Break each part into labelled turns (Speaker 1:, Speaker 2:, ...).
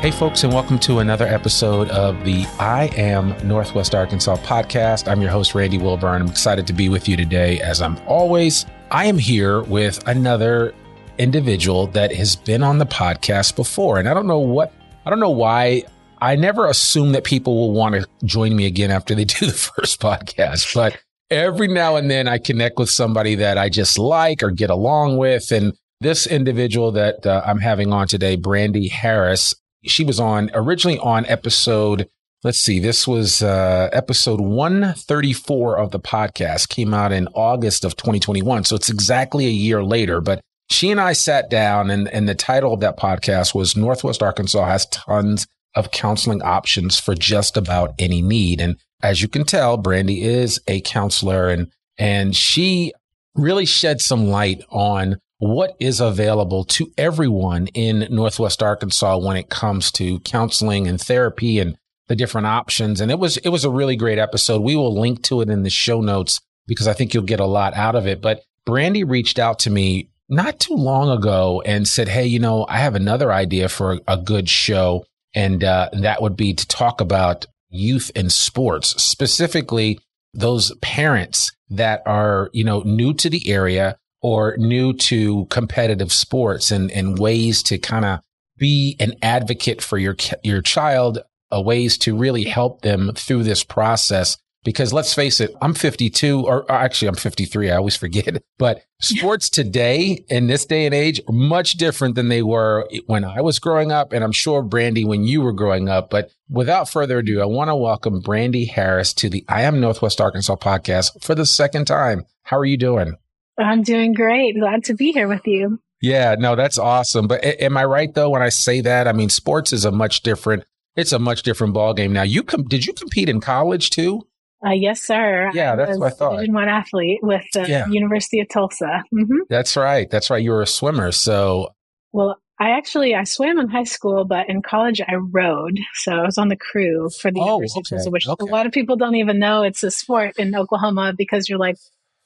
Speaker 1: Hey, folks, and welcome to another episode of the I Am Northwest Arkansas podcast. I'm your host, Randy Wilburn. I'm excited to be with you today, as I'm always. I am here with another individual that has been on the podcast before. And I don't know what, I don't know why. I never assume that people will want to join me again after they do the first podcast, but every now and then I connect with somebody that I just like or get along with. And this individual that uh, I'm having on today, Brandy Harris, she was on originally on episode let's see this was uh, episode 134 of the podcast came out in august of 2021 so it's exactly a year later but she and i sat down and, and the title of that podcast was northwest arkansas has tons of counseling options for just about any need. And as you can tell brandy is a counselor and and she really shed some light on what is available to everyone in Northwest Arkansas when it comes to counseling and therapy and the different options. And it was it was a really great episode. We will link to it in the show notes because I think you'll get a lot out of it. But Brandy reached out to me not too long ago and said, "Hey, you know, I have another idea for a, good show, and uh, that would be to talk about youth and sports, specifically those parents that are you know new to the area." Or new to competitive sports and, and ways to kind of be an advocate for your your child, uh, ways to really help them through this process. Because let's face it, I'm 52, or, actually I'm 53. I always forget. But sports today in this day and age are much different than they were when I was growing up, and I'm sure Brandy when you were growing up. But without further ado, I want to welcome Brandy Harris to the I Am Northwest Arkansas podcast for the second time. How are you doing?
Speaker 2: I'm doing great. Glad to be here with you.
Speaker 1: Yeah, no, that's awesome. But am I right though when I say that? I mean, sports is a much different. It's a much different ball game now. You com- did you compete in college too?
Speaker 2: Uh, yes, sir.
Speaker 1: Yeah, that's what I thought.
Speaker 2: Division one athlete with the yeah. University of Tulsa.
Speaker 1: Mm-hmm. That's right. That's right. You were a swimmer. So,
Speaker 2: well, I actually I swam in high school, but in college I rowed. So I was on the crew for the oh, University okay. of Tulsa, which okay. a lot of people don't even know it's a sport in Oklahoma because you're like,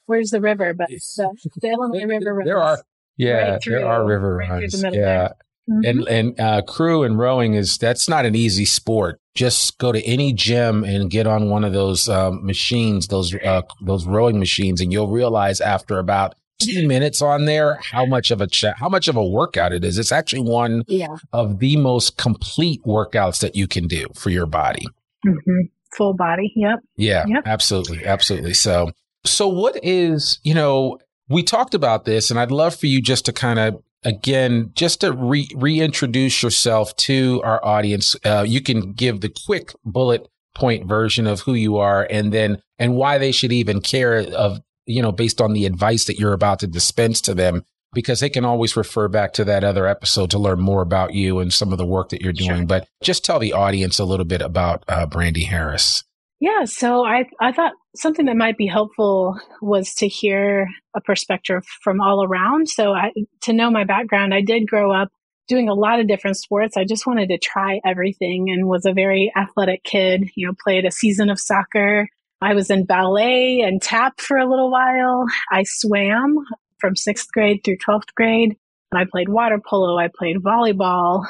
Speaker 2: where's the river? But the, the Illinois River runs.
Speaker 1: There are yeah, right through, there are river right runs. yeah. Mm-hmm. And and uh, crew and rowing is that's not an easy sport. Just go to any gym and get on one of those um, machines, those uh, those rowing machines, and you'll realize after about two minutes on there how much of a ch- how much of a workout it is. It's actually one yeah. of the most complete workouts that you can do for your body.
Speaker 2: Mm-hmm. Full body. Yep.
Speaker 1: Yeah.
Speaker 2: Yep.
Speaker 1: Absolutely. Absolutely. So so what is you know we talked about this, and I'd love for you just to kind of again just to re- reintroduce yourself to our audience. Uh, you can give the quick bullet point version of who you are, and then and why they should even care of you know based on the advice that you're about to dispense to them because they can always refer back to that other episode to learn more about you and some of the work that you're doing. Sure. But just tell the audience a little bit about uh, Brandy Harris.
Speaker 2: Yeah, so I I thought something that might be helpful was to hear a perspective from all around. So I, to know my background, I did grow up doing a lot of different sports. I just wanted to try everything and was a very athletic kid. You know, played a season of soccer. I was in ballet and tap for a little while. I swam from sixth grade through 12th grade. And I played water polo. I played volleyball.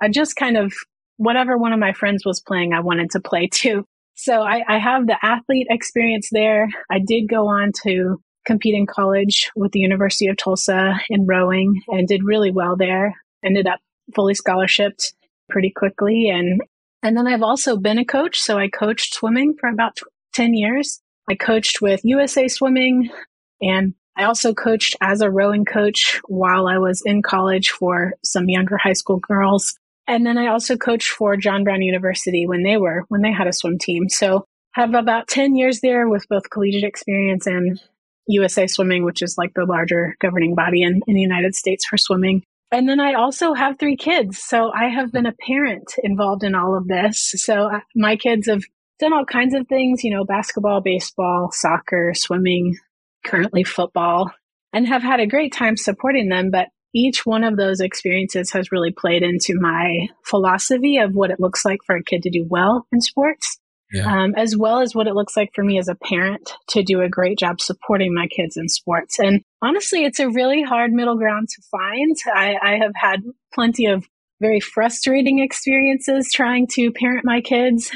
Speaker 2: I just kind of, whatever one of my friends was playing, I wanted to play too. So I, I have the athlete experience there. I did go on to compete in college with the University of Tulsa in rowing and did really well there. Ended up fully scholarshiped pretty quickly. And, and then I've also been a coach. So I coached swimming for about 10 years. I coached with USA Swimming and I also coached as a rowing coach while I was in college for some younger high school girls. And then I also coached for John Brown University when they were, when they had a swim team. So have about 10 years there with both collegiate experience and USA Swimming, which is like the larger governing body in, in the United States for swimming. And then I also have three kids. So I have been a parent involved in all of this. So my kids have done all kinds of things, you know, basketball, baseball, soccer, swimming, currently football, and have had a great time supporting them. But each one of those experiences has really played into my philosophy of what it looks like for a kid to do well in sports, yeah. um, as well as what it looks like for me as a parent to do a great job supporting my kids in sports. And honestly, it's a really hard middle ground to find. I, I have had plenty of very frustrating experiences trying to parent my kids,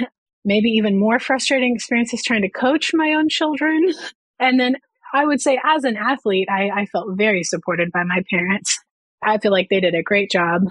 Speaker 2: maybe even more frustrating experiences trying to coach my own children. And then I would say as an athlete, I, I felt very supported by my parents. I feel like they did a great job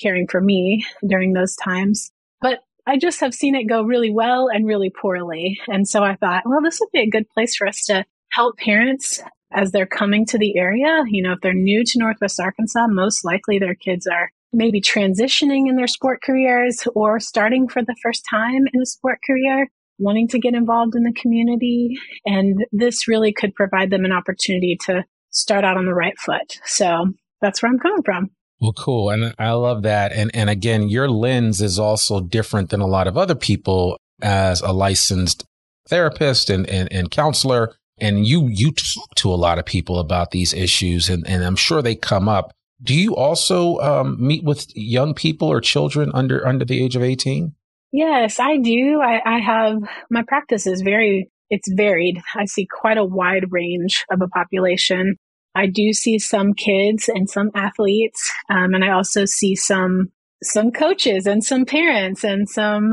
Speaker 2: caring for me during those times. But I just have seen it go really well and really poorly. And so I thought, well, this would be a good place for us to help parents as they're coming to the area. You know, if they're new to Northwest Arkansas, most likely their kids are maybe transitioning in their sport careers or starting for the first time in a sport career, wanting to get involved in the community. And this really could provide them an opportunity to start out on the right foot. So that's where I'm coming from.
Speaker 1: Well, cool. And I love that. And, and again, your lens is also different than a lot of other people as a licensed therapist and, and, and counselor. And you, you talk to a lot of people about these issues and, and I'm sure they come up. Do you also um, meet with young people or children under, under the age of 18?
Speaker 2: Yes, I do. I, I have, my practice is very, it's varied. I see quite a wide range of a population. I do see some kids and some athletes, um, and I also see some some coaches and some parents and some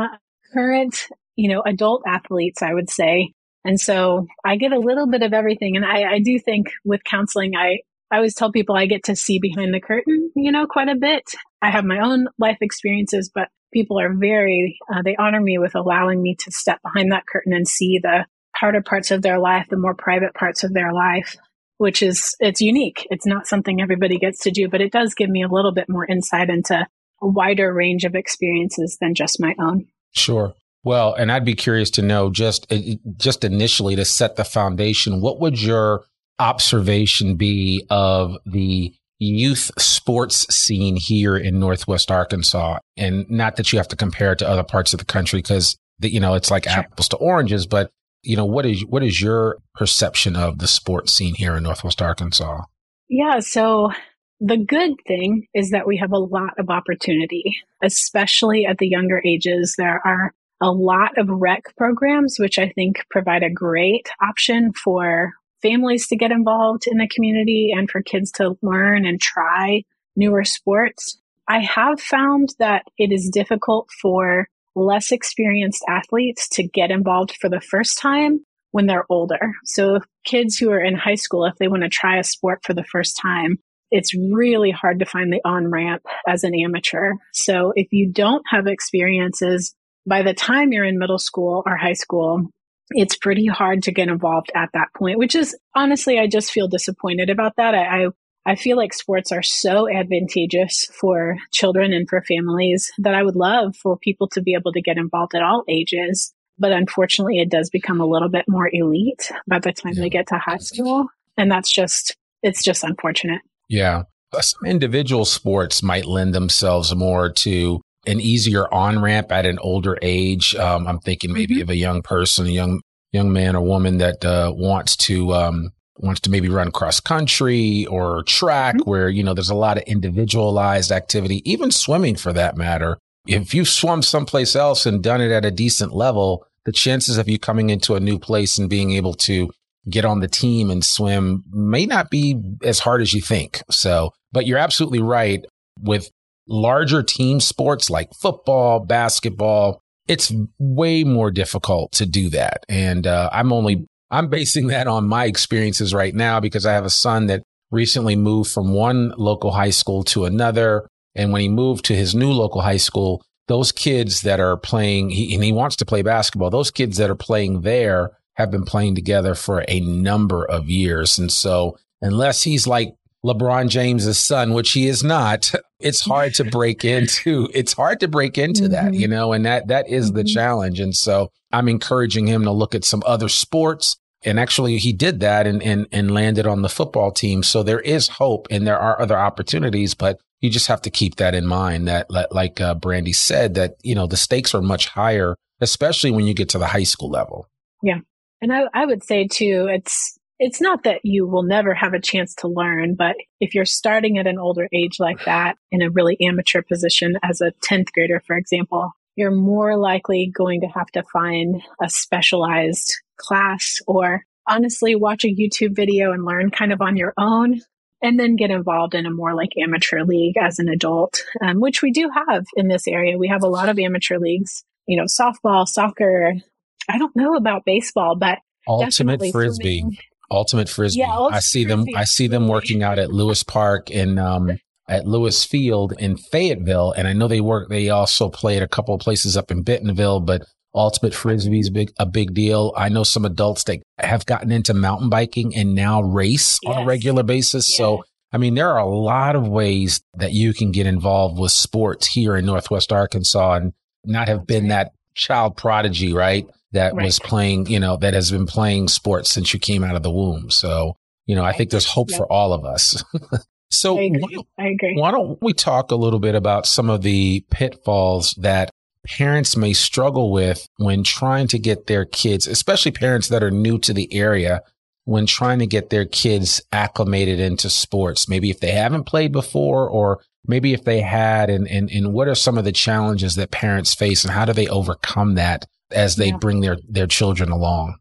Speaker 2: current, you know, adult athletes. I would say, and so I get a little bit of everything. And I, I do think with counseling, I I always tell people I get to see behind the curtain, you know, quite a bit. I have my own life experiences, but people are very uh, they honor me with allowing me to step behind that curtain and see the harder parts of their life, the more private parts of their life which is it's unique. It's not something everybody gets to do, but it does give me a little bit more insight into a wider range of experiences than just my own.
Speaker 1: Sure. Well, and I'd be curious to know just uh, just initially to set the foundation, what would your observation be of the youth sports scene here in Northwest Arkansas. And not that you have to compare it to other parts of the country because, you know, it's like sure. apples to oranges, but you know, what is, what is your perception of the sports scene here in Northwest Arkansas?
Speaker 2: Yeah. So the good thing is that we have a lot of opportunity, especially at the younger ages. There are a lot of rec programs, which I think provide a great option for families to get involved in the community and for kids to learn and try newer sports. I have found that it is difficult for less experienced athletes to get involved for the first time when they're older. So kids who are in high school, if they want to try a sport for the first time, it's really hard to find the on ramp as an amateur. So if you don't have experiences by the time you're in middle school or high school, it's pretty hard to get involved at that point, which is honestly, I just feel disappointed about that. I, I, I feel like sports are so advantageous for children and for families that I would love for people to be able to get involved at all ages. But unfortunately, it does become a little bit more elite by the time yeah. they get to high school. And that's just, it's just unfortunate.
Speaker 1: Yeah. Some individual sports might lend themselves more to an easier on ramp at an older age. Um, I'm thinking maybe mm-hmm. of a young person, a young young man or woman that uh, wants to um, wants to maybe run cross country or track, mm-hmm. where you know there's a lot of individualized activity, even swimming for that matter. If you've swum someplace else and done it at a decent level, the chances of you coming into a new place and being able to get on the team and swim may not be as hard as you think. So, but you're absolutely right with larger team sports like football, basketball, it's way more difficult to do that. And uh, I'm only I'm basing that on my experiences right now because I have a son that recently moved from one local high school to another. And when he moved to his new local high school, those kids that are playing, he, and he wants to play basketball, those kids that are playing there have been playing together for a number of years. And so, unless he's like LeBron James's son, which he is not, it's hard to break into. It's hard to break into mm-hmm. that, you know, and that that is mm-hmm. the challenge. And so I'm encouraging him to look at some other sports. And actually he did that and and and landed on the football team. So there is hope and there are other opportunities, but you just have to keep that in mind that like uh, Brandy said that, you know, the stakes are much higher, especially when you get to the high school level.
Speaker 2: Yeah. And I, I would say too, it's it's not that you will never have a chance to learn, but if you're starting at an older age like that in a really amateur position as a 10th grader, for example, you're more likely going to have to find a specialized class or honestly watch a YouTube video and learn kind of on your own and then get involved in a more like amateur league as an adult, um, which we do have in this area. We have a lot of amateur leagues, you know, softball, soccer. I don't know about baseball, but
Speaker 1: ultimate frisbee. Swimming. Ultimate Frisbee. Yeah, Ultimate I see them. I see them working out at Lewis Park and um, at Lewis Field in Fayetteville, and I know they work. They also play at a couple of places up in Bentonville, but Ultimate Frisbee is big a big deal. I know some adults that have gotten into mountain biking and now race yes. on a regular basis. Yes. So. I mean, there are a lot of ways that you can get involved with sports here in Northwest Arkansas and not have been that child prodigy, right? that right. was playing, you know, that has been playing sports since you came out of the womb. So, you know, I think there's hope yep. for all of us. so,
Speaker 2: I agree. I agree.
Speaker 1: Why don't we talk a little bit about some of the pitfalls that parents may struggle with when trying to get their kids, especially parents that are new to the area, when trying to get their kids acclimated into sports? Maybe if they haven't played before or maybe if they had and, and, and what are some of the challenges that parents face and how do they overcome that as they yeah. bring their their children along?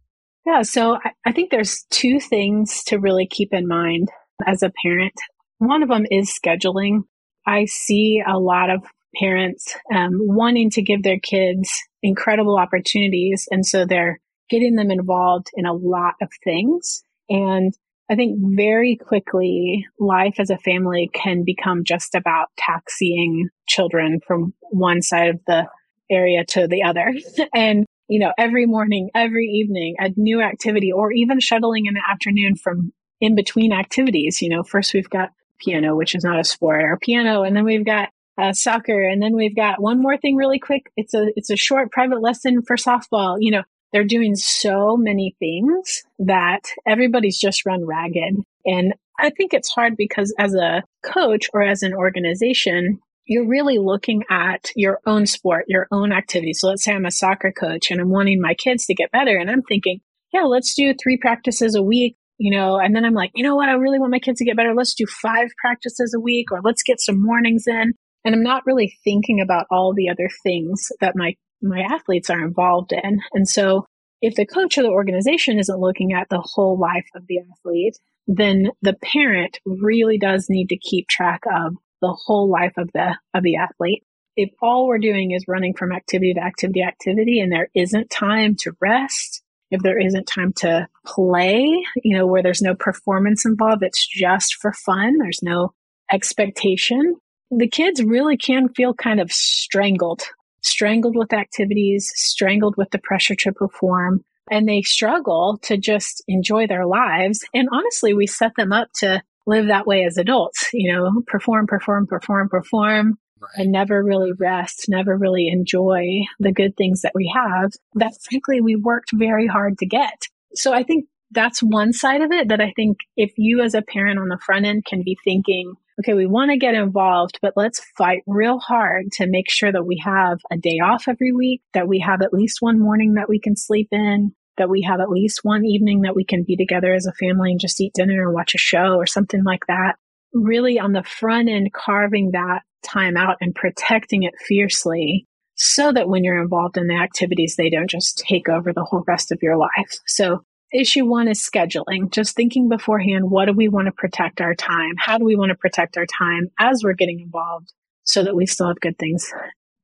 Speaker 2: Yeah, so I, I think there's two things to really keep in mind as a parent. One of them is scheduling. I see a lot of parents um, wanting to give their kids incredible opportunities, and so they're getting them involved in a lot of things. And I think very quickly, life as a family can become just about taxiing children from one side of the area to the other. and, you know, every morning, every evening, a new activity or even shuttling in the afternoon from in between activities. You know, first we've got piano, which is not a sport or piano. And then we've got uh, soccer. And then we've got one more thing really quick. It's a, it's a short private lesson for softball. You know, they're doing so many things that everybody's just run ragged. And I think it's hard because as a coach or as an organization, you're really looking at your own sport, your own activity. So let's say I'm a soccer coach and I'm wanting my kids to get better and I'm thinking, yeah, let's do three practices a week, you know, and then I'm like, you know what? I really want my kids to get better. Let's do five practices a week or let's get some mornings in. And I'm not really thinking about all the other things that my, my athletes are involved in. And so if the coach or the organization isn't looking at the whole life of the athlete, then the parent really does need to keep track of the whole life of the of the athlete. If all we're doing is running from activity to activity to activity and there isn't time to rest, if there isn't time to play, you know, where there's no performance involved, it's just for fun, there's no expectation, the kids really can feel kind of strangled, strangled with activities, strangled with the pressure to perform, and they struggle to just enjoy their lives. And honestly, we set them up to live that way as adults, you know, perform, perform, perform, perform, right. and never really rest, never really enjoy the good things that we have that frankly we worked very hard to get. So I think that's one side of it that I think if you as a parent on the front end can be thinking, okay, we want to get involved, but let's fight real hard to make sure that we have a day off every week, that we have at least one morning that we can sleep in, that we have at least one evening that we can be together as a family and just eat dinner or watch a show or something like that. Really on the front end, carving that time out and protecting it fiercely so that when you're involved in the activities, they don't just take over the whole rest of your life. So issue one is scheduling, just thinking beforehand, what do we want to protect our time? How do we want to protect our time as we're getting involved so that we still have good things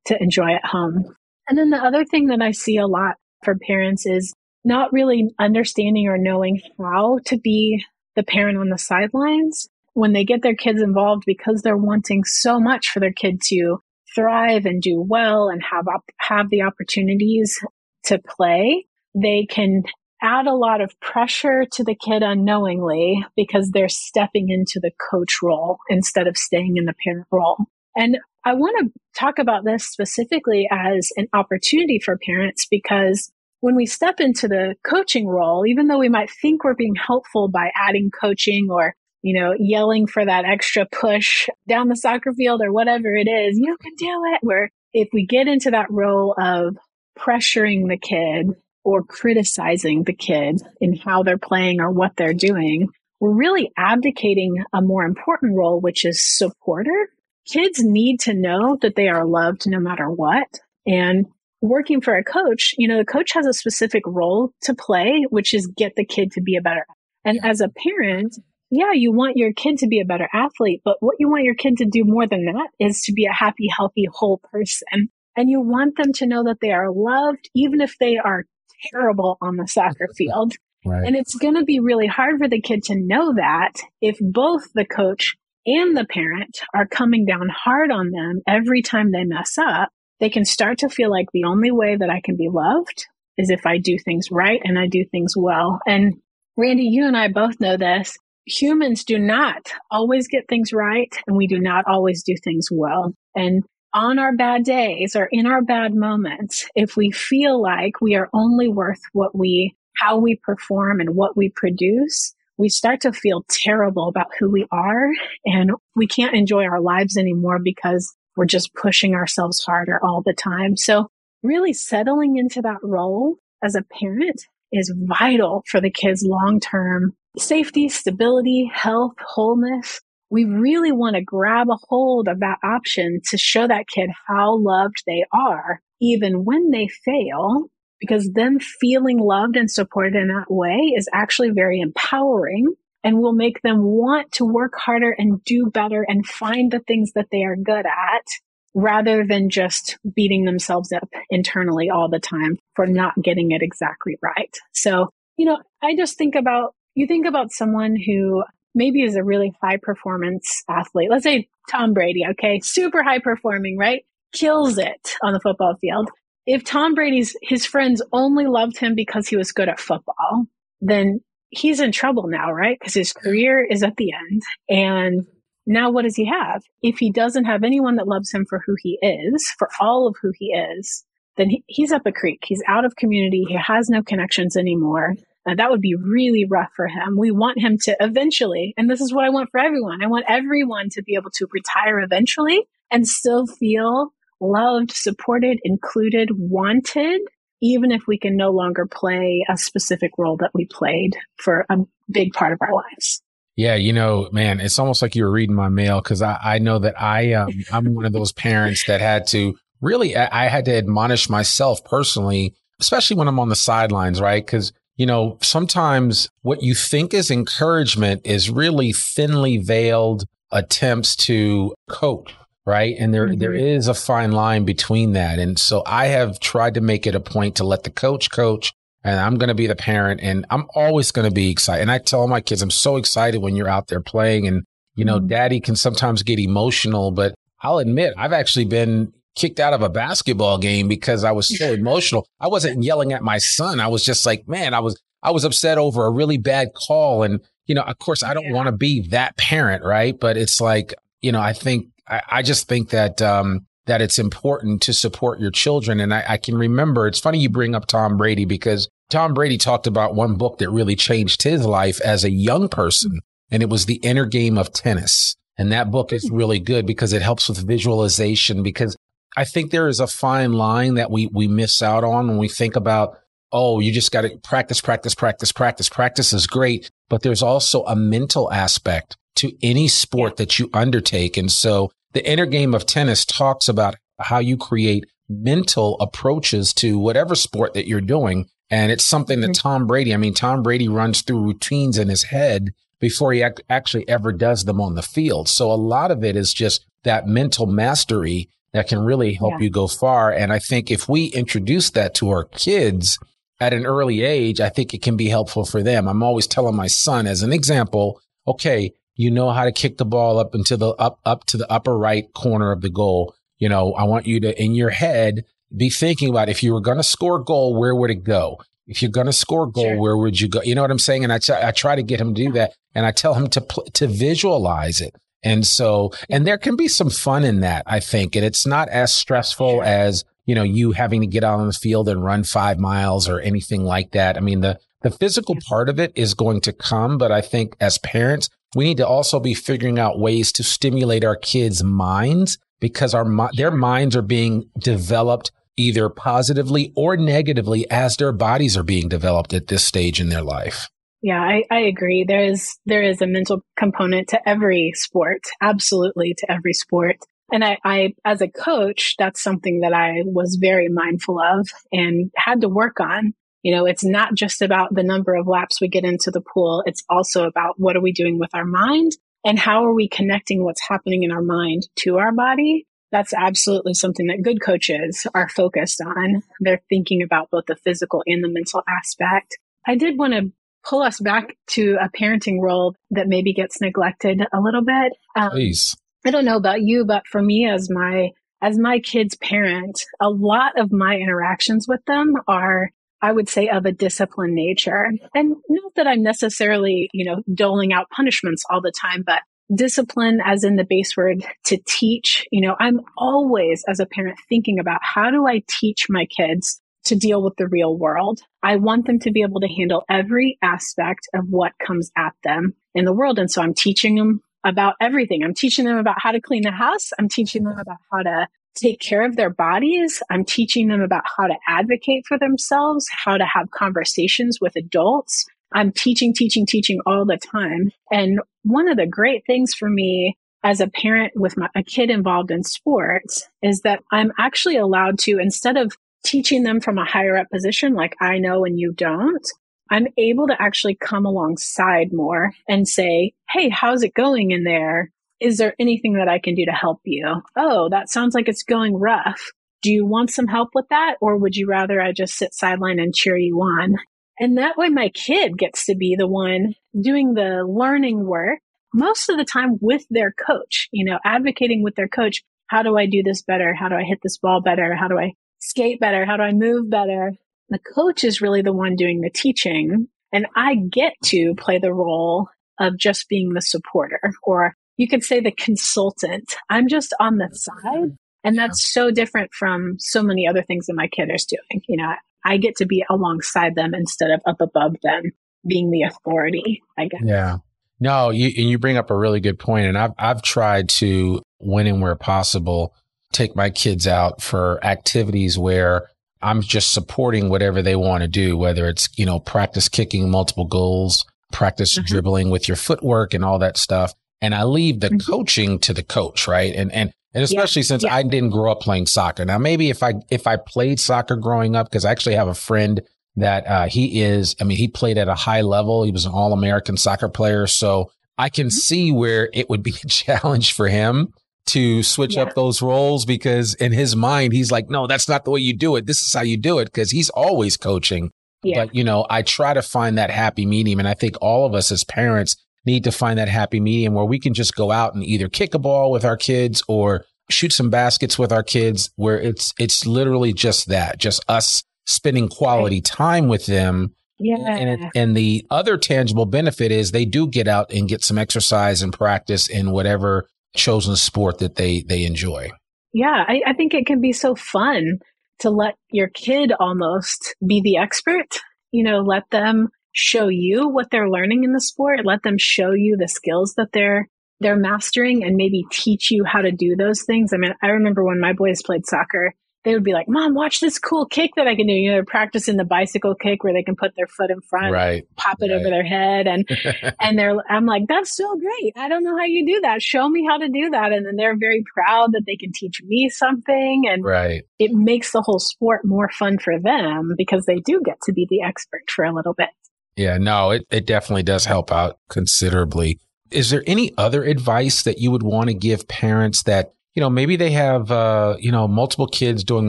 Speaker 2: to enjoy at home? And then the other thing that I see a lot for parents is not really understanding or knowing how to be the parent on the sidelines when they get their kids involved because they're wanting so much for their kid to thrive and do well and have op- have the opportunities to play they can add a lot of pressure to the kid unknowingly because they're stepping into the coach role instead of staying in the parent role and I want to talk about this specifically as an opportunity for parents because when we step into the coaching role, even though we might think we're being helpful by adding coaching or, you know, yelling for that extra push down the soccer field or whatever it is, you can do it. Where if we get into that role of pressuring the kid or criticizing the kid in how they're playing or what they're doing, we're really abdicating a more important role, which is supporter. Kids need to know that they are loved no matter what. And working for a coach, you know, the coach has a specific role to play, which is get the kid to be a better. And as a parent, yeah, you want your kid to be a better athlete, but what you want your kid to do more than that is to be a happy, healthy, whole person. And you want them to know that they are loved, even if they are terrible on the soccer field. Right. And it's going to be really hard for the kid to know that if both the coach and the parent are coming down hard on them every time they mess up they can start to feel like the only way that I can be loved is if I do things right and I do things well. And Randy, you and I both know this. Humans do not always get things right and we do not always do things well. And on our bad days or in our bad moments, if we feel like we are only worth what we, how we perform and what we produce, we start to feel terrible about who we are and we can't enjoy our lives anymore because we're just pushing ourselves harder all the time. So really settling into that role as a parent is vital for the kids' long term safety, stability, health, wholeness. We really want to grab a hold of that option to show that kid how loved they are, even when they fail, because them feeling loved and supported in that way is actually very empowering and will make them want to work harder and do better and find the things that they are good at rather than just beating themselves up internally all the time for not getting it exactly right. So, you know, I just think about, you think about someone who maybe is a really high performance athlete. Let's say Tom Brady, okay? Super high performing, right? Kills it on the football field. If Tom Brady's, his friends only loved him because he was good at football, then he's in trouble now, right? Because his career is at the end. And now what does he have? If he doesn't have anyone that loves him for who he is, for all of who he is, then he, he's up a creek. He's out of community. He has no connections anymore. Uh, that would be really rough for him. We want him to eventually, and this is what I want for everyone. I want everyone to be able to retire eventually and still feel loved, supported, included, wanted, even if we can no longer play a specific role that we played for a big part of our lives.
Speaker 1: Yeah, you know, man, it's almost like you were reading my mail because I, I know that I um, I'm one of those parents that had to really I, I had to admonish myself personally, especially when I'm on the sidelines, right? Because you know sometimes what you think is encouragement is really thinly veiled attempts to cope right and there, mm-hmm. there is a fine line between that and so i have tried to make it a point to let the coach coach and I'm going to be the parent and I'm always going to be excited. And I tell my kids, I'm so excited when you're out there playing and, you know, mm-hmm. daddy can sometimes get emotional, but I'll admit I've actually been kicked out of a basketball game because I was so emotional. I wasn't yelling at my son. I was just like, man, I was, I was upset over a really bad call. And, you know, of course I don't yeah. want to be that parent. Right. But it's like, you know, I think, I, I just think that, um, that it's important to support your children. And I, I, can remember, it's funny you bring up Tom Brady because Tom Brady talked about one book that really changed his life as a young person, and it was The Inner Game of Tennis. And that book is really good because it helps with visualization because I think there is a fine line that we, we miss out on when we think about, oh, you just got to practice, practice, practice, practice. Practice is great, but there's also a mental aspect to any sport that you undertake. And so the inner game of tennis talks about how you create mental approaches to whatever sport that you're doing and it's something that mm-hmm. Tom Brady, I mean, Tom Brady runs through routines in his head before he ac- actually ever does them on the field. So a lot of it is just that mental mastery that can really help yeah. you go far. And I think if we introduce that to our kids at an early age, I think it can be helpful for them. I'm always telling my son as an example, okay, you know how to kick the ball up into the up, up to the upper right corner of the goal. You know, I want you to, in your head, be thinking about if you were going to score a goal, where would it go? If you're going to score a goal, sure. where would you go? You know what I'm saying? And I, t- I try to get him to do that. And I tell him to, pl- to visualize it. And so, and there can be some fun in that, I think. And it's not as stressful as, you know, you having to get out on the field and run five miles or anything like that. I mean, the, the physical part of it is going to come, but I think as parents, we need to also be figuring out ways to stimulate our kids' minds because our their minds are being developed either positively or negatively as their bodies are being developed at this stage in their life.
Speaker 2: Yeah, I, I agree. There is there is a mental component to every sport, absolutely to every sport. And I, I, as a coach, that's something that I was very mindful of and had to work on. You know, it's not just about the number of laps we get into the pool. It's also about what are we doing with our mind and how are we connecting what's happening in our mind to our body that's absolutely something that good coaches are focused on. They're thinking about both the physical and the mental aspect. I did want to pull us back to a parenting role that maybe gets neglected a little bit.
Speaker 1: Um, Please.
Speaker 2: I don't know about you, but for me as my as my kid's parent, a lot of my interactions with them are I would say of a disciplined nature. And not that I'm necessarily, you know, doling out punishments all the time, but discipline as in the base word to teach. You know, I'm always as a parent thinking about how do I teach my kids to deal with the real world? I want them to be able to handle every aspect of what comes at them in the world. And so I'm teaching them about everything. I'm teaching them about how to clean the house. I'm teaching them about how to take care of their bodies. I'm teaching them about how to advocate for themselves, how to have conversations with adults, I'm teaching, teaching, teaching all the time. And one of the great things for me as a parent with my, a kid involved in sports is that I'm actually allowed to, instead of teaching them from a higher up position, like I know and you don't, I'm able to actually come alongside more and say, Hey, how's it going in there? Is there anything that I can do to help you? Oh, that sounds like it's going rough. Do you want some help with that? Or would you rather I just sit sideline and cheer you on? And that way my kid gets to be the one doing the learning work most of the time with their coach, you know, advocating with their coach. How do I do this better? How do I hit this ball better? How do I skate better? How do I move better? The coach is really the one doing the teaching and I get to play the role of just being the supporter or you could say the consultant. I'm just on the side And that's so different from so many other things that my kid is doing. You know, I get to be alongside them instead of up above them being the authority, I guess.
Speaker 1: Yeah. No, you and you bring up a really good point. and I've I've tried to when and where possible take my kids out for activities where I'm just supporting whatever they want to do, whether it's you know practice kicking multiple goals, practice mm-hmm. dribbling with your footwork, and all that stuff. And I leave the mm-hmm. coaching to the coach, right? And and and especially yeah. since yeah. I didn't grow up playing soccer. Now, maybe if I if I played soccer growing up, because I actually have a friend that uh, he is. I mean, he played at a high level. He was an All American soccer player, so I can mm-hmm. see where it would be a challenge for him to switch yeah. up those roles because in his mind he's like, no, that's not the way you do it. This is how you do it because he's always coaching. Yeah. But you know, I try to find that happy medium, and I think all of us as parents need to find that happy medium where we can just go out and either kick a ball with our kids or shoot some baskets with our kids where it's it's literally just that just us spending quality time with them
Speaker 2: yeah
Speaker 1: and and the other tangible benefit is they do get out and get some exercise and practice in whatever chosen sport that they they enjoy
Speaker 2: yeah I, I think it can be so fun to let your kid almost be the expert you know let them show you what they're learning in the sport, let them show you the skills that they're they're mastering and maybe teach you how to do those things. I mean, I remember when my boys played soccer, they would be like, Mom, watch this cool kick that I can do. You know, they're practicing the bicycle kick where they can put their foot in front,
Speaker 1: right,
Speaker 2: pop it
Speaker 1: right.
Speaker 2: over their head. And, and they're, I'm like, that's so great. I don't know how you do that. Show me how to do that. And then they're very proud that they can teach me something. And
Speaker 1: right.
Speaker 2: it makes the whole sport more fun for them because they do get to be the expert for a little bit.
Speaker 1: Yeah, no, it, it definitely does help out considerably. Is there any other advice that you would want to give parents that, you know, maybe they have, uh, you know, multiple kids doing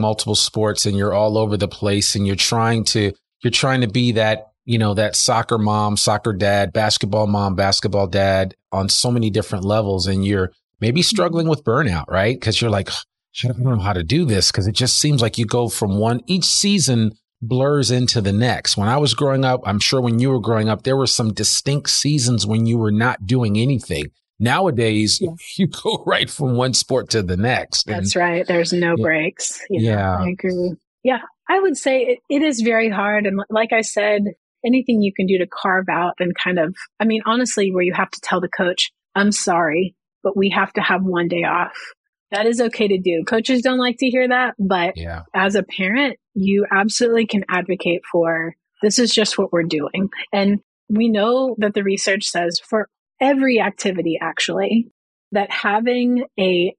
Speaker 1: multiple sports and you're all over the place and you're trying to, you're trying to be that, you know, that soccer mom, soccer dad, basketball mom, basketball dad on so many different levels. And you're maybe struggling with burnout, right? Cause you're like, I don't know how to do this. Cause it just seems like you go from one, each season blurs into the next. When I was growing up, I'm sure when you were growing up, there were some distinct seasons when you were not doing anything. Nowadays, yeah. you go right from one sport to the next.
Speaker 2: That's and, right. There's no yeah, breaks.
Speaker 1: yeah.
Speaker 2: I agree. Yeah. I would say it, it is very hard. And like I said, anything you can do to carve out and kind of, I mean, honestly, where you have to tell the coach, I'm sorry, but we have to have one day off. That is okay to do. Coaches don't like to hear that, but
Speaker 1: yeah.
Speaker 2: as a parent, you absolutely can advocate for this is just what we're doing. And we know that the research says for every activity, actually, that having a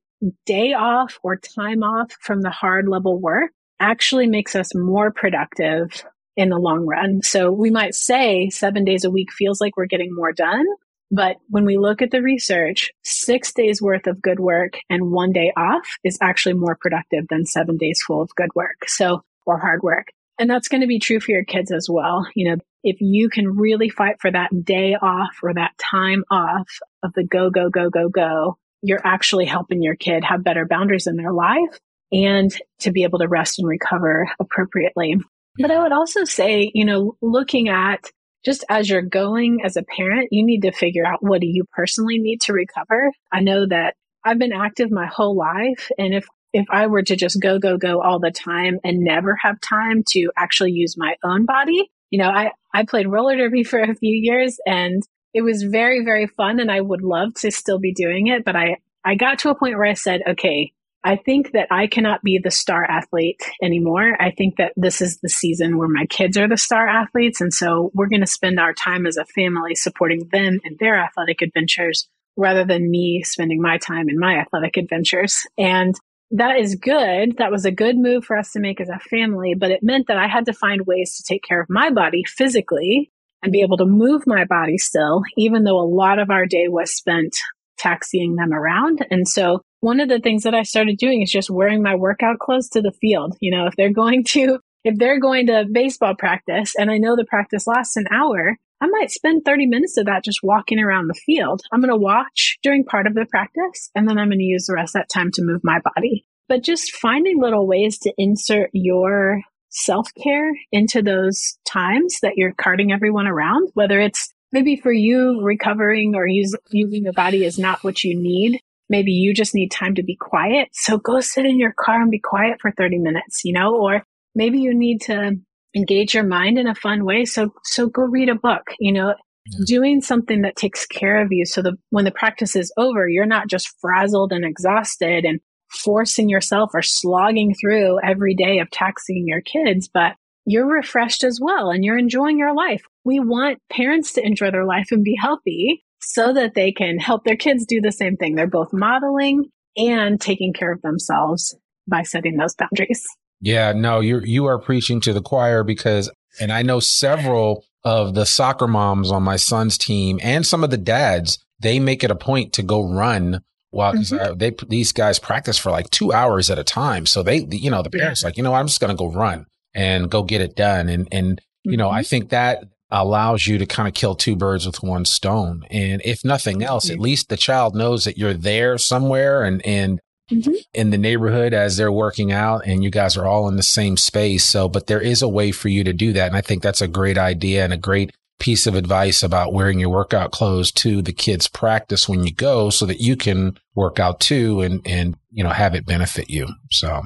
Speaker 2: day off or time off from the hard level work actually makes us more productive in the long run. So we might say seven days a week feels like we're getting more done, but when we look at the research, six days worth of good work and one day off is actually more productive than seven days full of good work. So, or hard work. And that's going to be true for your kids as well. You know, if you can really fight for that day off or that time off of the go, go, go, go, go, you're actually helping your kid have better boundaries in their life and to be able to rest and recover appropriately. But I would also say, you know, looking at just as you're going as a parent, you need to figure out what do you personally need to recover. I know that I've been active my whole life. And if, if I were to just go, go, go all the time and never have time to actually use my own body, you know, I, I played roller derby for a few years and it was very, very fun. And I would love to still be doing it. But I, I got to a point where I said, okay, I think that I cannot be the star athlete anymore. I think that this is the season where my kids are the star athletes. And so we're going to spend our time as a family supporting them and their athletic adventures rather than me spending my time in my athletic adventures. And that is good. That was a good move for us to make as a family, but it meant that I had to find ways to take care of my body physically and be mm-hmm. able to move my body still, even though a lot of our day was spent taxiing them around. And so one of the things that I started doing is just wearing my workout clothes to the field. You know, if they're going to, if they're going to baseball practice and I know the practice lasts an hour, I might spend 30 minutes of that just walking around the field. I'm going to watch during part of the practice and then I'm going to use the rest of that time to move my body. But just finding little ways to insert your self care into those times that you're carting everyone around, whether it's maybe for you recovering or using your body is not what you need maybe you just need time to be quiet. So go sit in your car and be quiet for 30 minutes, you know, or maybe you need to engage your mind in a fun way. So, so go read a book, you know, yeah. doing something that takes care of you. So the, when the practice is over, you're not just frazzled and exhausted and forcing yourself or slogging through every day of taxing your kids, but you're refreshed as well and you're enjoying your life. We want parents to enjoy their life and be healthy so that they can help their kids do the same thing. They're both modeling and taking care of themselves by setting those boundaries.
Speaker 1: Yeah, no, you're you are preaching to the choir because and I know several of the soccer moms on my son's team and some of the dads, they make it a point to go run while mm-hmm. they these guys practice for like 2 hours at a time. So they you know, the parents yeah. like, you know, I'm just going to go run and go get it done and and mm-hmm. you know, I mm-hmm. think that allows you to kind of kill two birds with one stone. And if nothing else, mm-hmm. at least the child knows that you're there somewhere and, and mm-hmm. in the neighborhood as they're working out and you guys are all in the same space. So, but there is a way for you to do that. And I think that's a great idea and a great piece of advice about wearing your workout clothes to the kids practice when you go so that you can work out too and, and, you know, have it benefit you. So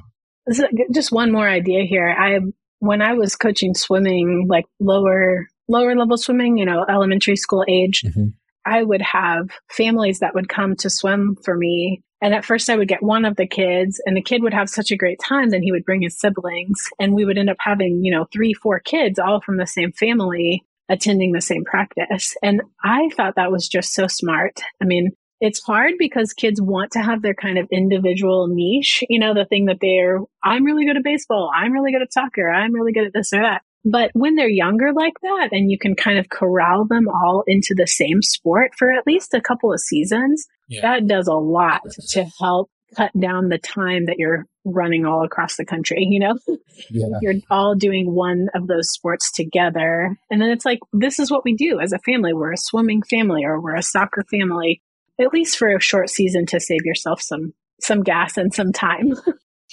Speaker 2: just one more idea here. I, when I was coaching swimming, like lower lower level swimming, you know, elementary school age, mm-hmm. I would have families that would come to swim for me. And at first I would get one of the kids and the kid would have such a great time. Then he would bring his siblings and we would end up having, you know, three, four kids all from the same family attending the same practice. And I thought that was just so smart. I mean, it's hard because kids want to have their kind of individual niche, you know, the thing that they're, I'm really good at baseball. I'm really good at soccer. I'm really good at this or that. But when they're younger like that, and you can kind of corral them all into the same sport for at least a couple of seasons, yeah. that does a lot to help cut down the time that you're running all across the country. You know, yeah. you're all doing one of those sports together. And then it's like, this is what we do as a family. We're a swimming family or we're a soccer family, at least for a short season to save yourself some, some gas and some time.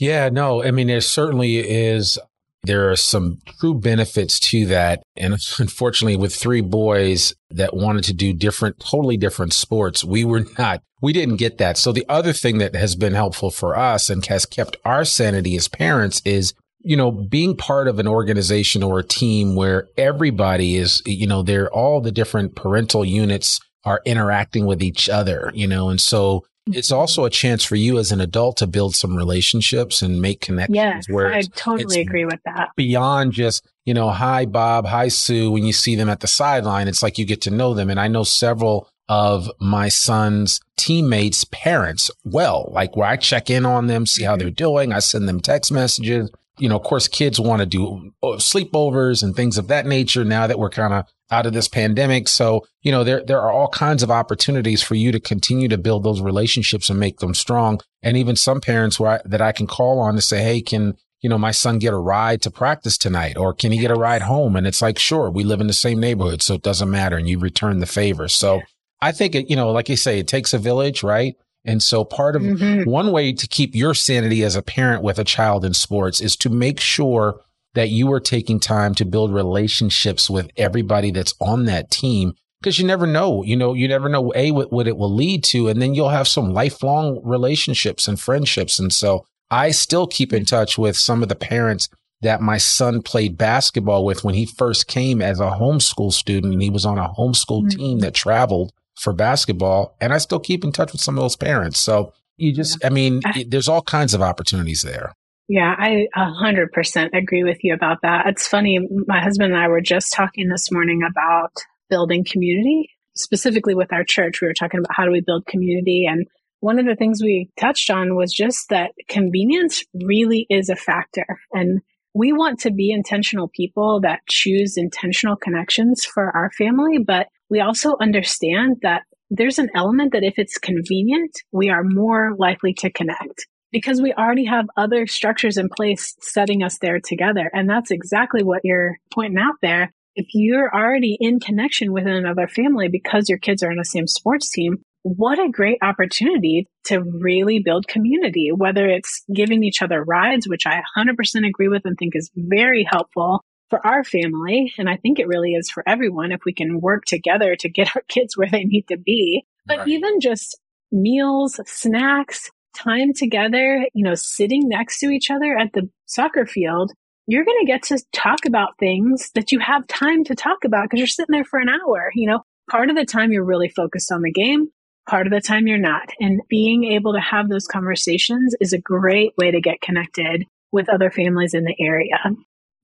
Speaker 1: Yeah, no, I mean, there certainly is there are some true benefits to that. And unfortunately, with three boys that wanted to do different, totally different sports, we were not, we didn't get that. So the other thing that has been helpful for us and has kept our sanity as parents is you know, being part of an organization or a team where everybody is, you know, they're all the different parental units are interacting with each other, you know, and so it's also a chance for you as an adult to build some relationships and make connections.
Speaker 2: Yes, where I totally agree with that.
Speaker 1: Beyond just, you know, hi, Bob, hi, Sue. When you see them at the sideline, it's like you get to know them. And I know several of my son's teammates' parents well, like where I check in on them, see how mm-hmm. they're doing. I send them text messages. You know, of course, kids want to do uh, sleepovers and things of that nature now that we're kind of out of this pandemic. So, you know, there, there are all kinds of opportunities for you to continue to build those relationships and make them strong. And even some parents where I, that I can call on to say, Hey, can, you know, my son get a ride to practice tonight or can he get a ride home? And it's like, sure, we live in the same neighborhood. So it doesn't matter. And you return the favor. So I think it, you know, like you say, it takes a village, right? And so part of mm-hmm. one way to keep your sanity as a parent with a child in sports is to make sure that you are taking time to build relationships with everybody that's on that team because you never know, you know, you never know a what, what it will lead to, and then you'll have some lifelong relationships and friendships. And so I still keep in touch with some of the parents that my son played basketball with when he first came as a homeschool student, and he was on a homeschool mm-hmm. team that traveled for basketball, and I still keep in touch with some of those parents. So you just, I mean, there's all kinds of opportunities there.
Speaker 2: Yeah, I 100% agree with you about that. It's funny, my husband and I were just talking this morning about building community, specifically with our church. We were talking about how do we build community. And one of the things we touched on was just that convenience really is a factor. And we want to be intentional people that choose intentional connections for our family, but we also understand that there's an element that if it's convenient, we are more likely to connect because we already have other structures in place setting us there together. And that's exactly what you're pointing out there. If you're already in connection with another family because your kids are in the same sports team, what a great opportunity to really build community, whether it's giving each other rides, which I 100% agree with and think is very helpful for our family. And I think it really is for everyone if we can work together to get our kids where they need to be. But right. even just meals, snacks, time together, you know, sitting next to each other at the soccer field, you're going to get to talk about things that you have time to talk about because you're sitting there for an hour. You know, part of the time you're really focused on the game, part of the time you're not. And being able to have those conversations is a great way to get connected with other families in the area.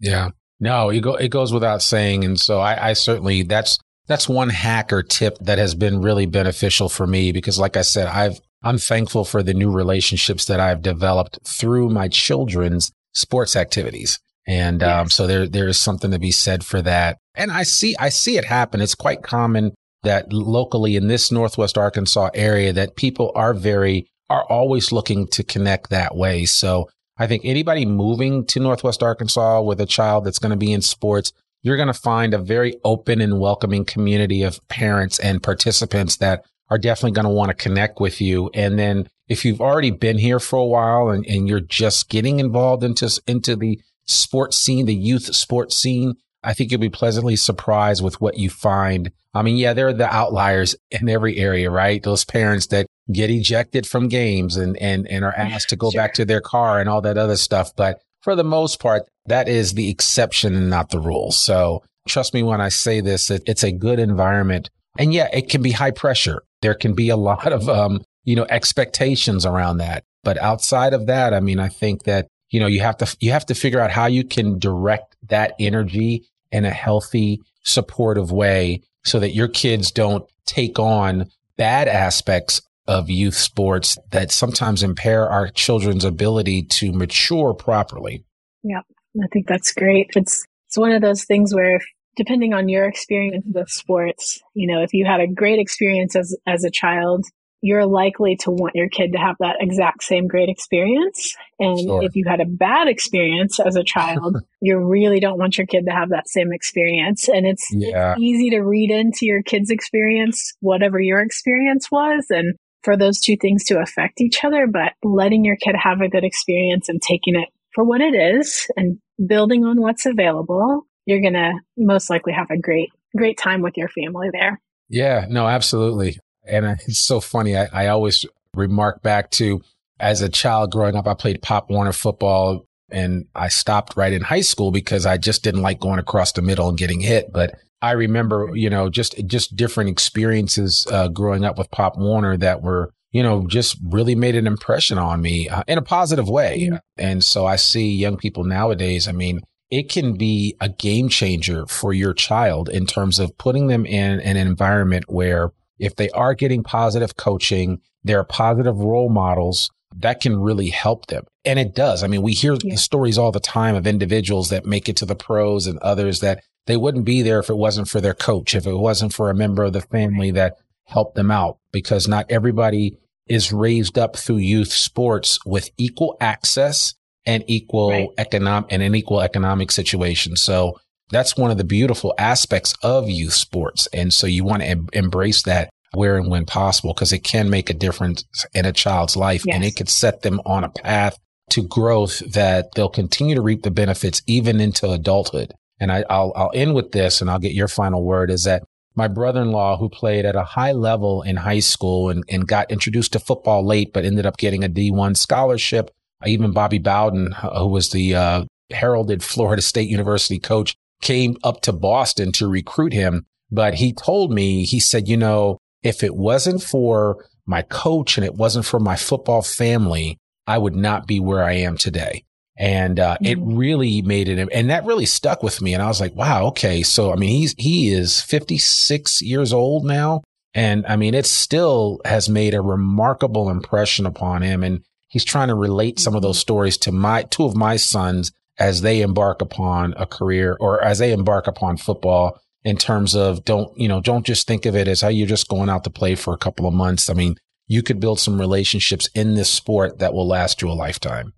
Speaker 1: Yeah. No, it, go, it goes without saying. And so I, I certainly, that's, that's one hack or tip that has been really beneficial for me because like I said, I've, I'm thankful for the new relationships that I've developed through my children's sports activities. And um, yes. um, so there there is something to be said for that. And I see I see it happen. It's quite common that locally in this Northwest Arkansas area that people are very are always looking to connect that way. So I think anybody moving to Northwest Arkansas with a child that's going to be in sports, you're going to find a very open and welcoming community of parents and participants that are definitely going to want to connect with you. And then if you've already been here for a while and, and you're just getting involved into, into the sports scene, the youth sports scene, I think you'll be pleasantly surprised with what you find. I mean, yeah, there are the outliers in every area, right? Those parents that get ejected from games and, and, and are asked to go sure. back to their car and all that other stuff. But for the most part, that is the exception and not the rule. So trust me when I say this, it, it's a good environment. And yeah, it can be high pressure. There can be a lot of, um, you know, expectations around that. But outside of that, I mean, I think that you know, you have to, you have to figure out how you can direct that energy in a healthy, supportive way so that your kids don't take on bad aspects of youth sports that sometimes impair our children's ability to mature properly.
Speaker 2: Yeah, I think that's great. It's, it's one of those things where if, depending on your experience with sports, you know, if you had a great experience as, as a child, you're likely to want your kid to have that exact same great experience. And sure. if you had a bad experience as a child, you really don't want your kid to have that same experience. And it's, yeah. it's easy to read into your kid's experience, whatever your experience was. And for those two things to affect each other, but letting your kid have a good experience and taking it for what it is and building on what's available, you're going to most likely have a great, great time with your family there.
Speaker 1: Yeah, no, absolutely. And it's so funny. I, I always remark back to as a child growing up, I played Pop Warner football and I stopped right in high school because I just didn't like going across the middle and getting hit. But I remember, you know, just, just different experiences, uh, growing up with Pop Warner that were, you know, just really made an impression on me uh, in a positive way. Mm-hmm. And so I see young people nowadays. I mean, it can be a game changer for your child in terms of putting them in an environment where if they are getting positive coaching, there are positive role models that can really help them. And it does. I mean, we hear yeah. stories all the time of individuals that make it to the pros and others that they wouldn't be there if it wasn't for their coach, if it wasn't for a member of the family that helped them out, because not everybody is raised up through youth sports with equal access and equal right. economic and an equal economic situation. So that's one of the beautiful aspects of youth sports. And so you want to em- embrace that where and when possible because it can make a difference in a child's life yes. and it could set them on a path to growth that they'll continue to reap the benefits even into adulthood. And I, will I'll end with this and I'll get your final word is that my brother-in-law who played at a high level in high school and, and got introduced to football late, but ended up getting a D1 scholarship. Even Bobby Bowden, who was the uh, heralded Florida State University coach, came up to Boston to recruit him. But he told me, he said, you know, if it wasn't for my coach and it wasn't for my football family, I would not be where I am today. And uh, mm-hmm. it really made it, and that really stuck with me. And I was like, wow, okay. So, I mean, he's, he is 56 years old now. And I mean, it still has made a remarkable impression upon him. And he's trying to relate some of those stories to my, two of my sons as they embark upon a career or as they embark upon football in terms of don't, you know, don't just think of it as how you're just going out to play for a couple of months. I mean, you could build some relationships in this sport that will last you a lifetime.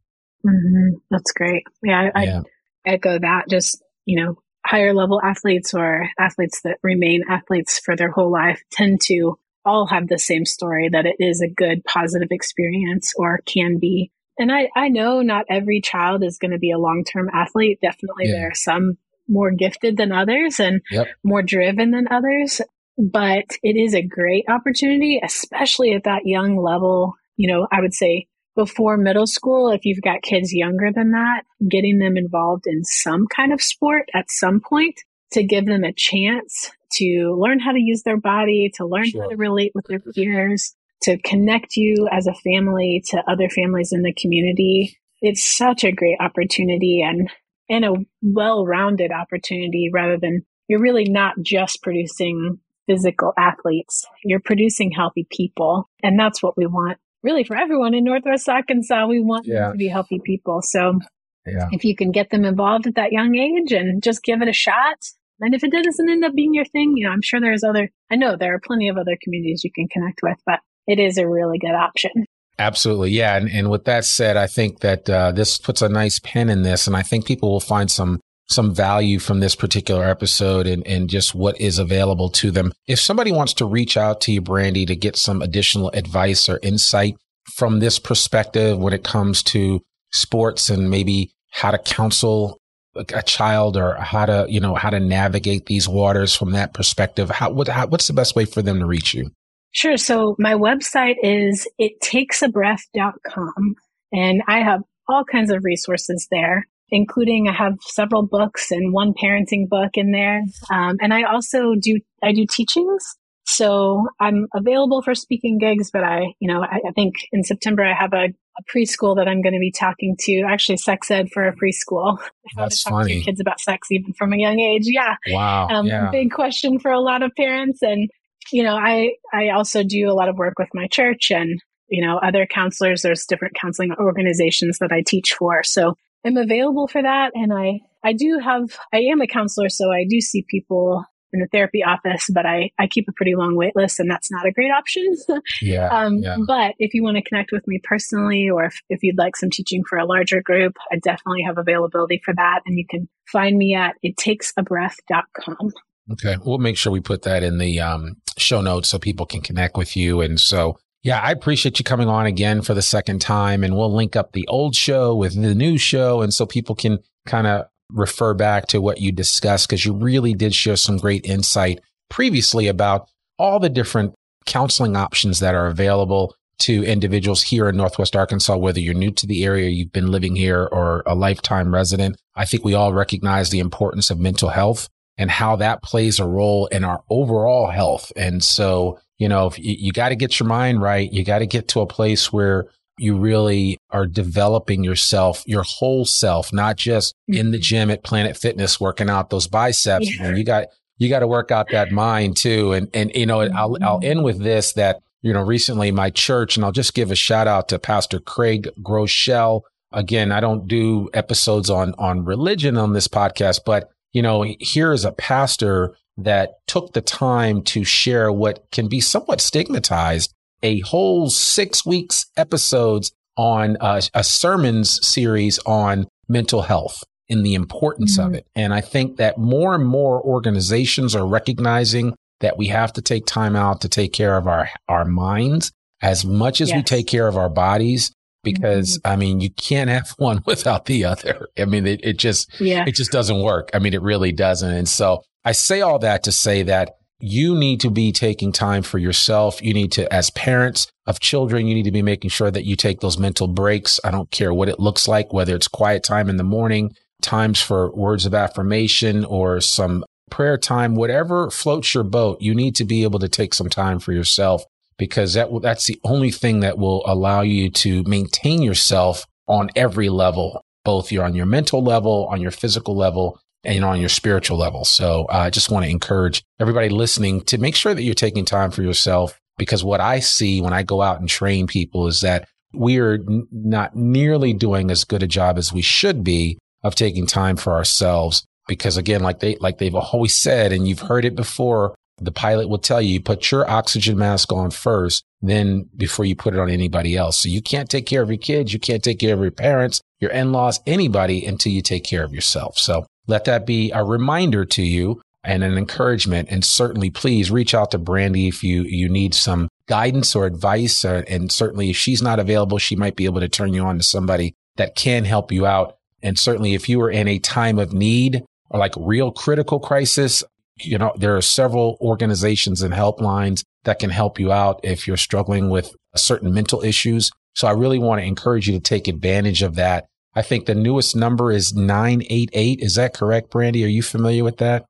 Speaker 2: Mm-hmm. That's great. Yeah, I, yeah. Echo that. Just, you know, higher level athletes or athletes that remain athletes for their whole life tend to all have the same story that it is a good positive experience or can be and I, I know not every child is going to be a long term athlete. Definitely, yeah. there are some more gifted than others and yep. more driven than others. but it is a great opportunity, especially at that young level. You know, I would say before middle school, if you've got kids younger than that, getting them involved in some kind of sport at some point to give them a chance to learn how to use their body, to learn sure. how to relate with their peers, to connect you as a family to other families in the community. It's such a great opportunity and, and a well-rounded opportunity rather than you're really not just producing physical athletes. You're producing healthy people. And that's what we want really for everyone in Northwest Arkansas. We want yeah. them to be healthy people. So yeah. if you can get them involved at that young age and just give it a shot. And if it doesn't end up being your thing, you know, I'm sure there's other, I know there are plenty of other communities you can connect with, but it is a really good option.
Speaker 1: Absolutely. Yeah. And, and with that said, I think that uh, this puts a nice pin in this. And I think people will find some some value from this particular episode and, and just what is available to them. If somebody wants to reach out to you, Brandy, to get some additional advice or insight from this perspective when it comes to sports and maybe how to counsel a child or how to, you know, how to navigate these waters from that perspective, how, what, how, what's the best way for them to reach you?
Speaker 2: Sure. So my website is ittakesabreath.com and I have all kinds of resources there including I have several books and one parenting book in there. Um, and I also do, I do teachings. So I'm available for speaking gigs, but I, you know, I, I think in September I have a, a, preschool that I'm going to be talking to, actually sex ed for a preschool.
Speaker 1: That's to funny.
Speaker 2: To kids about sex even from a young age. Yeah.
Speaker 1: Wow. Um, yeah.
Speaker 2: Big question for a lot of parents. And, you know, I, I also do a lot of work with my church and, you know, other counselors. There's different counseling organizations that I teach for. So I'm available for that. And I, I do have, I am a counselor, so I do see people in the therapy office, but I, I keep a pretty long wait list and that's not a great option.
Speaker 1: yeah,
Speaker 2: um,
Speaker 1: yeah.
Speaker 2: But if you want to connect with me personally or if, if you'd like some teaching for a larger group, I definitely have availability for that. And you can find me at ittakesabreath.com.
Speaker 1: Okay. We'll make sure we put that in the um, show notes so people can connect with you. And so yeah, I appreciate you coming on again for the second time. And we'll link up the old show with the new show. And so people can kind of refer back to what you discussed because you really did share some great insight previously about all the different counseling options that are available to individuals here in Northwest Arkansas, whether you're new to the area, you've been living here, or a lifetime resident. I think we all recognize the importance of mental health and how that plays a role in our overall health. And so you know, you, you got to get your mind right. You got to get to a place where you really are developing yourself, your whole self, not just mm-hmm. in the mm-hmm. gym at Planet Fitness working out those biceps. Yeah. You got you got to work out that mind too. And and you know, mm-hmm. I'll I'll end with this that you know recently my church, and I'll just give a shout out to Pastor Craig Groeschel. Again, I don't do episodes on on religion on this podcast, but you know, here is a pastor that took the time to share what can be somewhat stigmatized a whole six weeks episodes on a, a sermons series on mental health and the importance mm-hmm. of it. And I think that more and more organizations are recognizing that we have to take time out to take care of our, our minds as much as yes. we take care of our bodies. Because mm-hmm. I mean, you can't have one without the other. I mean, it, it just, yeah. it just doesn't work. I mean, it really doesn't. And so I say all that to say that you need to be taking time for yourself. You need to, as parents of children, you need to be making sure that you take those mental breaks. I don't care what it looks like, whether it's quiet time in the morning, times for words of affirmation or some prayer time, whatever floats your boat, you need to be able to take some time for yourself because that that's the only thing that will allow you to maintain yourself on every level, both you're on your mental level, on your physical level, and on your spiritual level. So uh, I just want to encourage everybody listening to make sure that you're taking time for yourself because what I see when I go out and train people is that we are n- not nearly doing as good a job as we should be of taking time for ourselves. Because again, like they, like they've always said, and you've heard it before, the pilot will tell you, you, put your oxygen mask on first, then before you put it on anybody else. So you can't take care of your kids. You can't take care of your parents, your in-laws, anybody until you take care of yourself. So let that be a reminder to you and an encouragement. And certainly, please reach out to Brandy if you, you need some guidance or advice. Or, and certainly, if she's not available, she might be able to turn you on to somebody that can help you out. And certainly, if you are in a time of need or like real critical crisis, you know, there are several organizations and helplines that can help you out if you're struggling with certain mental issues. So I really want to encourage you to take advantage of that. I think the newest number is 988. Is that correct, Brandy? Are you familiar with that?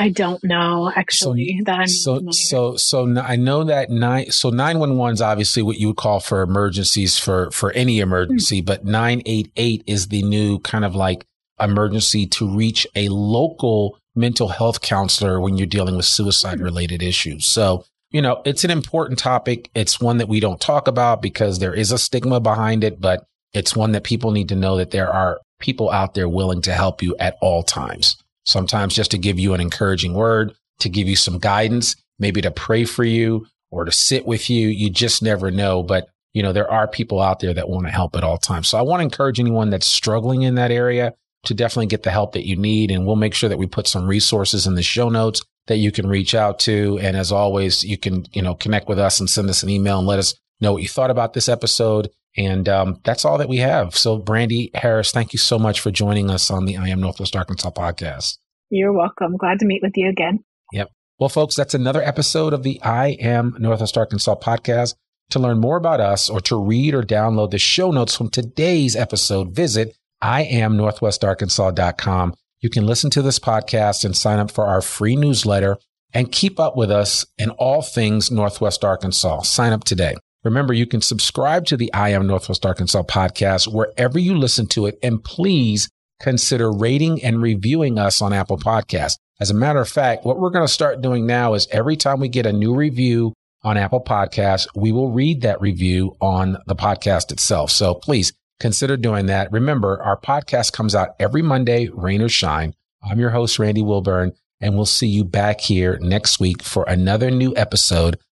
Speaker 2: I don't know actually
Speaker 1: so,
Speaker 2: that I'm
Speaker 1: so
Speaker 2: familiar.
Speaker 1: so so I know that nine so nine one one is obviously what you would call for emergencies for for any emergency, mm. but nine eight eight is the new kind of like emergency to reach a local mental health counselor when you're dealing with suicide related issues. So you know it's an important topic. It's one that we don't talk about because there is a stigma behind it, but it's one that people need to know that there are people out there willing to help you at all times sometimes just to give you an encouraging word, to give you some guidance, maybe to pray for you or to sit with you. You just never know. But, you know, there are people out there that want to help at all times. So I want to encourage anyone that's struggling in that area to definitely get the help that you need. And we'll make sure that we put some resources in the show notes that you can reach out to. And as always, you can, you know, connect with us and send us an email and let us know what you thought about this episode. And um, that's all that we have. So, Brandy Harris, thank you so much for joining us on the I Am Northwest Arkansas podcast.
Speaker 2: You're welcome. Glad to meet with you again.
Speaker 1: Yep. Well, folks, that's another episode of the I Am Northwest Arkansas podcast. To learn more about us or to read or download the show notes from today's episode, visit iamnorthwestarkansas.com. You can listen to this podcast and sign up for our free newsletter and keep up with us in all things Northwest Arkansas. Sign up today. Remember, you can subscribe to the I Am Northwest Arkansas podcast wherever you listen to it. And please consider rating and reviewing us on Apple Podcasts. As a matter of fact, what we're going to start doing now is every time we get a new review on Apple Podcasts, we will read that review on the podcast itself. So please consider doing that. Remember, our podcast comes out every Monday, rain or shine. I'm your host, Randy Wilburn, and we'll see you back here next week for another new episode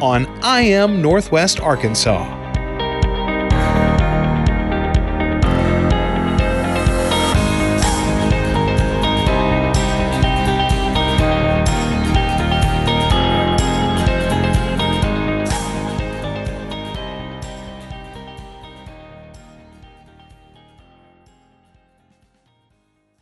Speaker 3: on I Am Northwest Arkansas.